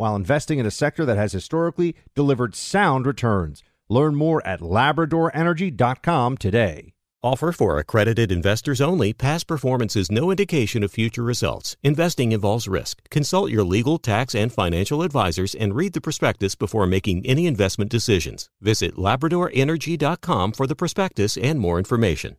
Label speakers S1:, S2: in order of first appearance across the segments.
S1: while investing in a sector that has historically delivered sound returns. Learn more at labradorenergy.com today.
S2: Offer for accredited investors only. Past performance is no indication of future results. Investing involves risk. Consult your legal, tax, and financial advisors and read the prospectus before making any investment decisions. Visit labradorenergy.com for the prospectus and more information.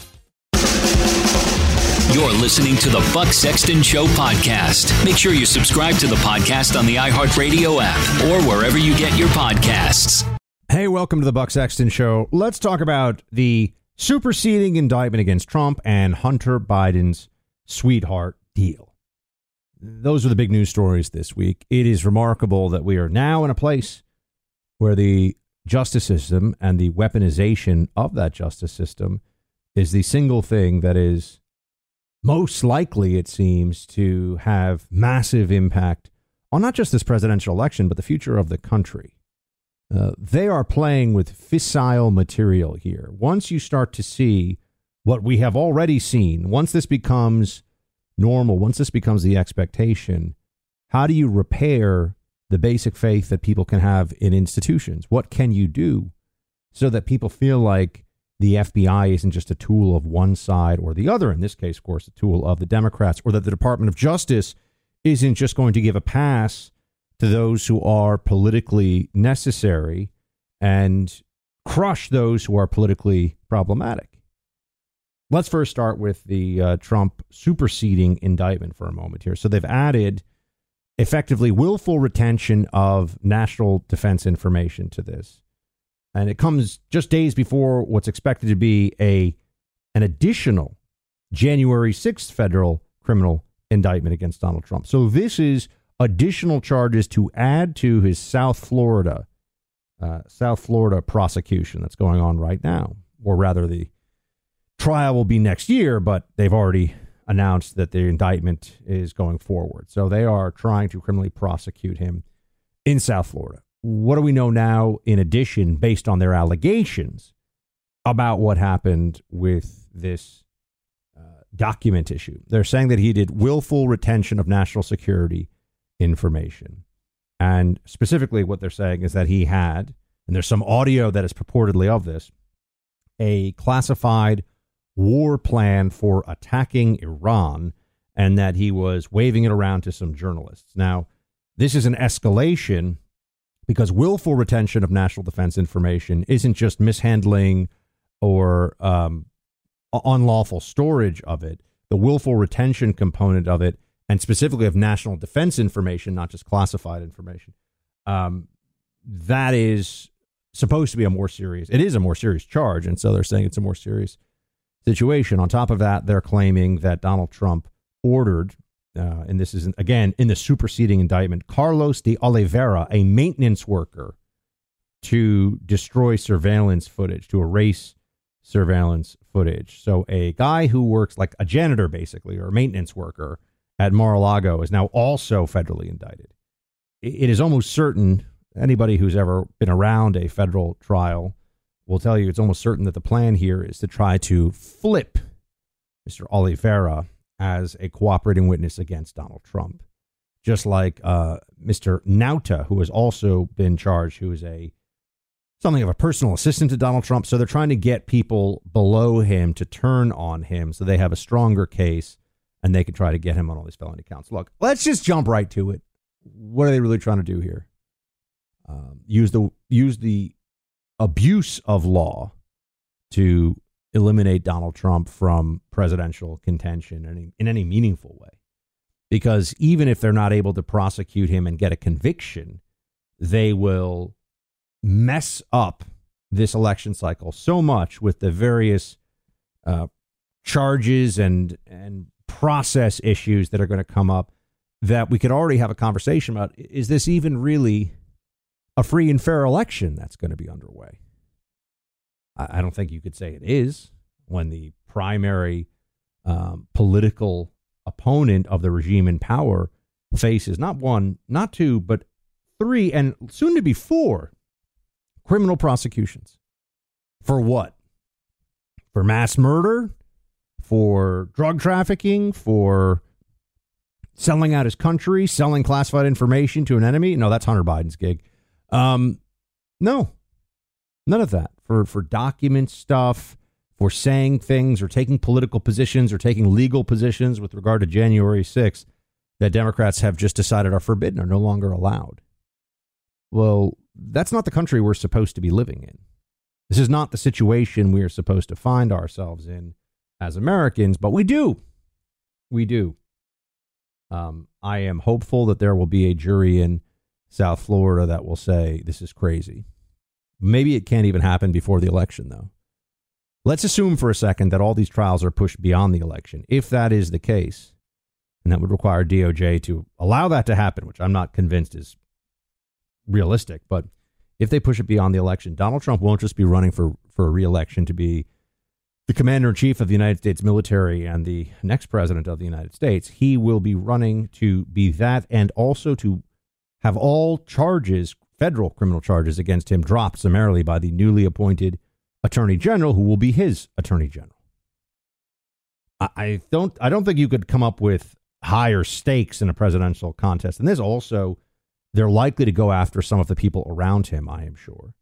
S3: You're listening to the Buck Sexton Show podcast. Make sure you subscribe to the podcast on the iHeartRadio app or wherever you get your podcasts.
S1: Hey, welcome to the Buck Sexton Show. Let's talk about the superseding indictment against Trump and Hunter Biden's sweetheart deal. Those are the big news stories this week. It is remarkable that we are now in a place where the justice system and the weaponization of that justice system is the single thing that is most likely, it seems, to have massive impact on not just this presidential election, but the future of the country. Uh, they are playing with fissile material here. Once you start to see what we have already seen, once this becomes normal, once this becomes the expectation, how do you repair the basic faith that people can have in institutions? What can you do so that people feel like the FBI isn't just a tool of one side or the other, in this case, of course, a tool of the Democrats, or that the Department of Justice isn't just going to give a pass to those who are politically necessary and crush those who are politically problematic. Let's first start with the uh, Trump superseding indictment for a moment here. So they've added effectively willful retention of national defense information to this and it comes just days before what's expected to be a an additional January 6th federal criminal indictment against Donald Trump. So this is additional charges to add to his South Florida uh, South Florida prosecution that's going on right now, or rather, the trial will be next year, but they've already announced that the indictment is going forward. So they are trying to criminally prosecute him in South Florida what do we know now, in addition, based on their allegations about what happened with this uh, document issue? They're saying that he did willful retention of national security information. And specifically, what they're saying is that he had and there's some audio that is purportedly of this, a classified war plan for attacking Iran, and that he was waving it around to some journalists. Now, this is an escalation because willful retention of national defense information isn't just mishandling or um, unlawful storage of it. The willful retention component of it, and specifically of national defense information, not just classified information, um, that is supposed to be a more serious. It is a more serious charge, and so they're saying it's a more serious situation. On top of that, they're claiming that Donald Trump ordered, uh, and this is again in the superseding indictment, Carlos de Oliveira, a maintenance worker, to destroy surveillance footage, to erase surveillance footage. So a guy who works like a janitor, basically, or a maintenance worker at Mar-a-Lago is now also federally indicted. It is almost certain anybody who's ever been around a federal trial will tell you it's almost certain that the plan here is to try to flip Mr. Oliveira as a cooperating witness against Donald Trump. Just like uh, Mr. Nauta, who has also been charged, who is a something of a personal assistant to Donald Trump. So they're trying to get people below him to turn on him so they have a stronger case and they can try to get him on all these felony counts. Look, let's just jump right to it. What are they really trying to do here? Um, use the use the abuse of law to eliminate Donald Trump from presidential contention in any, in any meaningful way. Because even if they're not able to prosecute him and get a conviction, they will mess up this election cycle so much with the various uh, charges and and process issues that are going to come up that we could already have a conversation about is this even really a free and fair election that's going to be underway I don't think you could say it is when the primary um, political opponent of the regime in power faces not one not two but three and soon to be four criminal prosecutions. For what? For mass murder? For drug trafficking? For selling out his country? Selling classified information to an enemy? No, that's Hunter Biden's gig. Um, no, none of that. For, for document stuff, for saying things or taking political positions or taking legal positions with regard to January 6th that Democrats have just decided are forbidden, are no longer allowed. Well, that's not the country we're supposed to be living in. This is not the situation we are supposed to find ourselves in as Americans, but we do. We do. Um, I am hopeful that there will be a jury in South Florida that will say this is crazy. Maybe it can't even happen before the election, though. Let's assume for a second that all these trials are pushed beyond the election. If that is the case, and that would require DOJ to allow that to happen, which I'm not convinced is realistic. But if they push it beyond the election, Donald Trump won't just be running for, for a reelection to be the commander in chief of the United States military and the next president of the United States. He will be running to be that and also to have all charges, federal criminal charges against him, dropped summarily by the newly appointed attorney general, who will be his attorney general. I, I don't. I don't think you could come up with higher stakes in a presidential contest. And this also they're likely to go after some of the people around him, I am sure.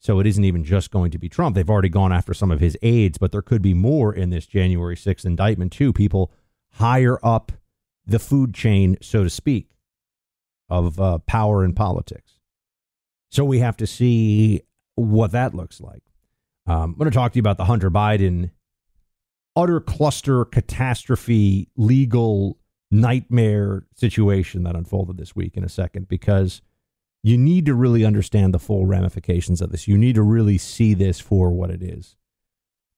S1: So it isn't even just going to be Trump. They've already gone after some of his aides, but there could be more in this January 6th indictment, too. People higher up the food chain, so to speak, of uh, power in politics. So we have to see what that looks like. Um, I'm going to talk to you about the Hunter Biden utter cluster catastrophe legal nightmare situation that unfolded this week in a second because you need to really understand the full ramifications of this. You need to really see this for what it is.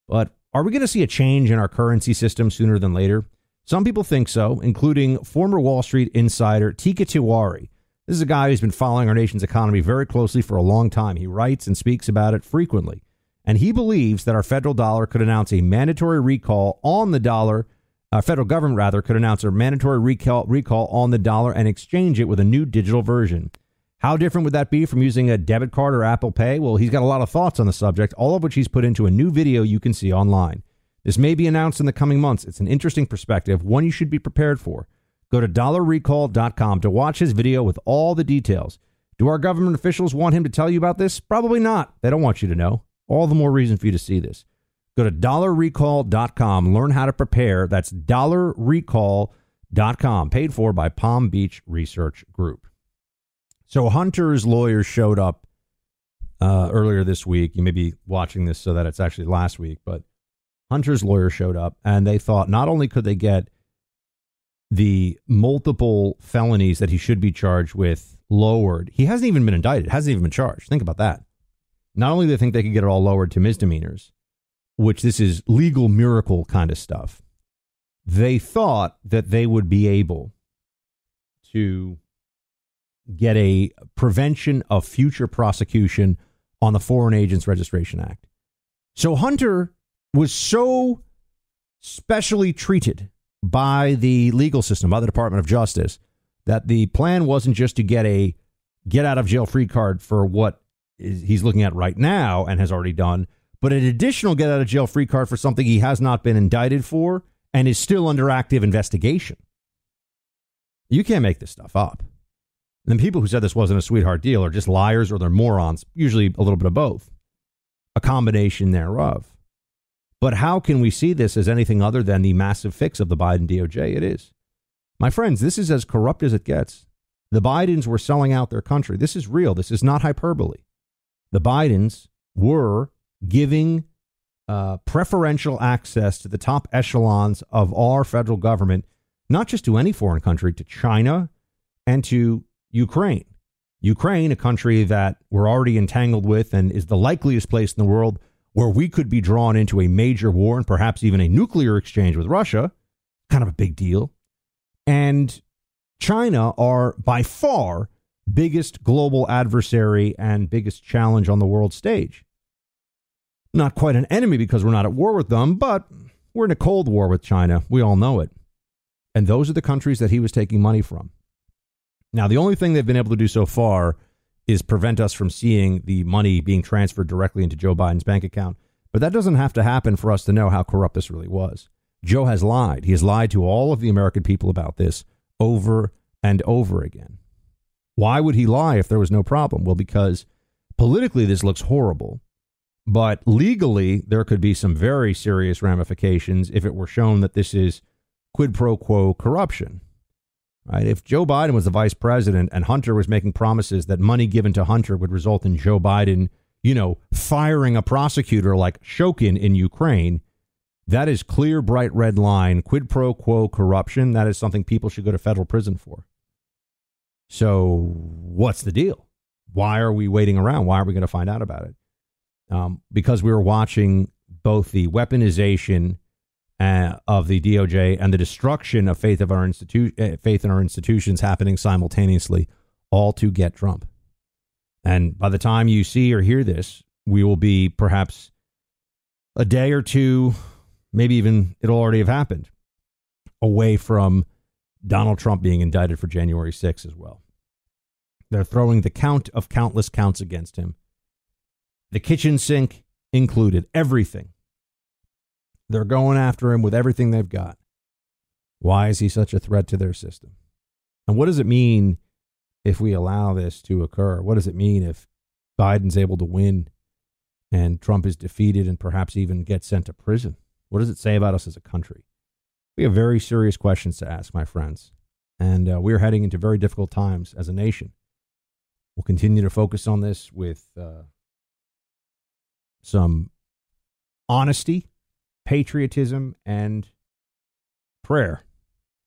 S1: But are we going to see a change in our currency system sooner than later? Some people think so, including former Wall Street insider Teeka Tiwari. This is a guy who's been following our nation's economy very closely for a long time. He writes and speaks about it frequently. And he believes that our federal dollar could announce a mandatory recall on the dollar uh, federal government rather could announce a mandatory recall recall on the dollar and exchange it with a new digital version. How different would that be from using a debit card or Apple Pay? Well, he's got a lot of thoughts on the subject, all of which he's put into a new video you can see online. This may be announced in the coming months. It's an interesting perspective, one you should be prepared for. Go to dollarrecall.com to watch his video with all the details. Do our government officials want him to tell you about this? Probably not. They don't want you to know. All the more reason for you to see this. Go to dollarrecall.com, learn how to prepare. That's dollarrecall.com, paid for by Palm Beach Research Group. So Hunter's lawyers showed up uh, earlier this week. You may be watching this so that it's actually last week, but Hunter's lawyer showed up and they thought not only could they get the multiple felonies that he should be charged with lowered, he hasn't even been indicted, hasn't even been charged. Think about that. Not only do they think they could get it all lowered to misdemeanors, which this is legal miracle kind of stuff, they thought that they would be able to get a prevention of future prosecution on the Foreign Agents Registration Act. So Hunter was so specially treated by the legal system, by the Department of Justice, that the plan wasn't just to get a get out of jail free card for what is, he's looking at right now and has already done, but an additional get out of jail free card for something he has not been indicted for and is still under active investigation. You can't make this stuff up. And the people who said this wasn't a sweetheart deal are just liars or they're morons, usually a little bit of both, a combination thereof. But how can we see this as anything other than the massive fix of the Biden DOJ? It is. My friends, this is as corrupt as it gets. The Bidens were selling out their country. This is real. This is not hyperbole. The Bidens were giving uh, preferential access to the top echelons of our federal government, not just to any foreign country, to China and to Ukraine. Ukraine, a country that we're already entangled with and is the likeliest place in the world where we could be drawn into a major war and perhaps even a nuclear exchange with Russia, kind of a big deal. And China are by far biggest global adversary and biggest challenge on the world stage. Not quite an enemy because we're not at war with them, but we're in a cold war with China. We all know it. And those are the countries that he was taking money from. Now, the only thing they've been able to do so far is prevent us from seeing the money being transferred directly into Joe Biden's bank account. But that doesn't have to happen for us to know how corrupt this really was. Joe has lied. He has lied to all of the American people about this over and over again. Why would he lie if there was no problem? Well, because politically this looks horrible, but legally there could be some very serious ramifications if it were shown that this is quid pro quo corruption. Right? If Joe Biden was the vice president and Hunter was making promises that money given to Hunter would result in Joe Biden, you know, firing a prosecutor like Shokin in Ukraine, that is clear, bright red line, quid pro quo corruption. That is something people should go to federal prison for. So, what's the deal? Why are we waiting around? Why are we going to find out about it? Um, because we were watching both the weaponization uh, of the DOJ and the destruction of faith of our institu- uh, faith in our institutions happening simultaneously, all to get Trump. And by the time you see or hear this, we will be perhaps a day or two, maybe even it'll already have happened, away from Donald Trump being indicted for January 6th as well. They're throwing the count of countless counts against him, the kitchen sink included, everything. They're going after him with everything they've got. Why is he such a threat to their system? And what does it mean if we allow this to occur? What does it mean if Biden's able to win and Trump is defeated and perhaps even gets sent to prison? What does it say about us as a country? We have very serious questions to ask, my friends. And uh, we're heading into very difficult times as a nation. We'll continue to focus on this with uh, some honesty, patriotism, and prayer.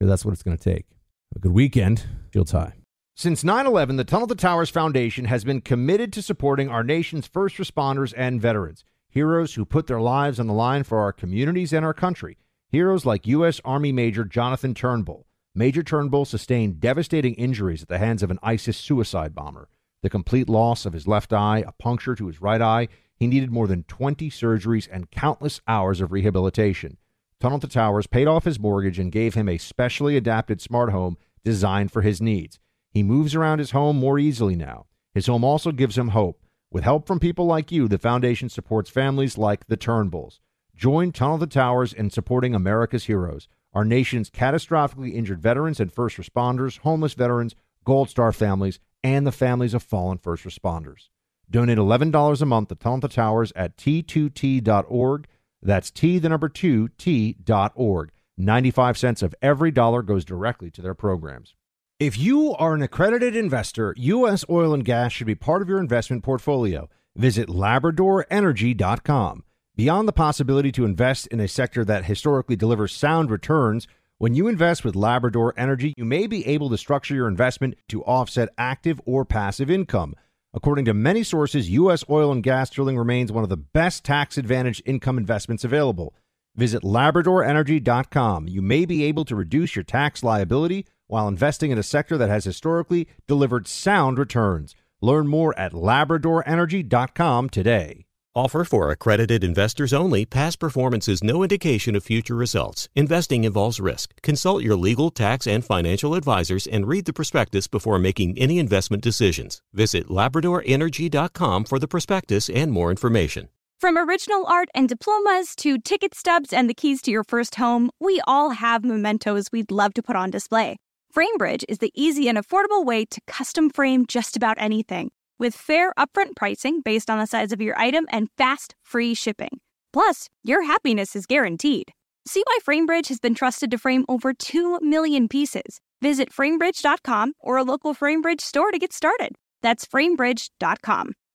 S1: That's what it's going to take. A good weekend. Feel high. Since 9 11, the Tunnel to Towers Foundation has been committed to supporting our nation's first responders and veterans, heroes who put their lives on the line for our communities and our country. Heroes like U.S. Army Major Jonathan Turnbull. Major Turnbull sustained devastating injuries at the hands of an ISIS suicide bomber. The complete loss of his left eye, a puncture to his right eye. He needed more than 20 surgeries and countless hours of rehabilitation. Tunnel to Towers paid off his mortgage and gave him a specially adapted smart home designed for his needs. He moves around his home more easily now. His home also gives him hope. With help from people like you, the foundation supports families like the Turnbulls. Join Tunnel to Towers in supporting America's heroes, our nation's catastrophically injured veterans and first responders, homeless veterans, Gold Star families, and the families of fallen first responders. Donate $11 a month to the Towers at t2t.org. That's T, the number two, T.org. 95 cents of every dollar goes directly to their programs. If you are an accredited investor, U.S. oil and gas should be part of your investment portfolio. Visit LabradorEnergy.com. Beyond the possibility to invest in a sector that historically delivers sound returns, when you invest with Labrador Energy, you may be able to structure your investment to offset active or passive income. According to many sources, U.S. oil and gas drilling remains one of the best tax advantaged income investments available. Visit LabradorEnergy.com. You may be able to reduce your tax liability while investing in a sector that has historically delivered sound returns. Learn more at LabradorEnergy.com today.
S2: Offer for accredited investors only. Past performance is no indication of future results. Investing involves risk. Consult your legal, tax, and financial advisors and read the prospectus before making any investment decisions. Visit LabradorEnergy.com for the prospectus and more information.
S4: From original art and diplomas to ticket stubs and the keys to your first home, we all have mementos we'd love to put on display. FrameBridge is the easy and affordable way to custom frame just about anything with fair upfront pricing based on the size of your item and fast, free shipping. Plus, your happiness is guaranteed. See why FrameBridge has been trusted to frame over 2 million pieces. Visit framebridge.com or a local FrameBridge store to get started. That's framebridge.com.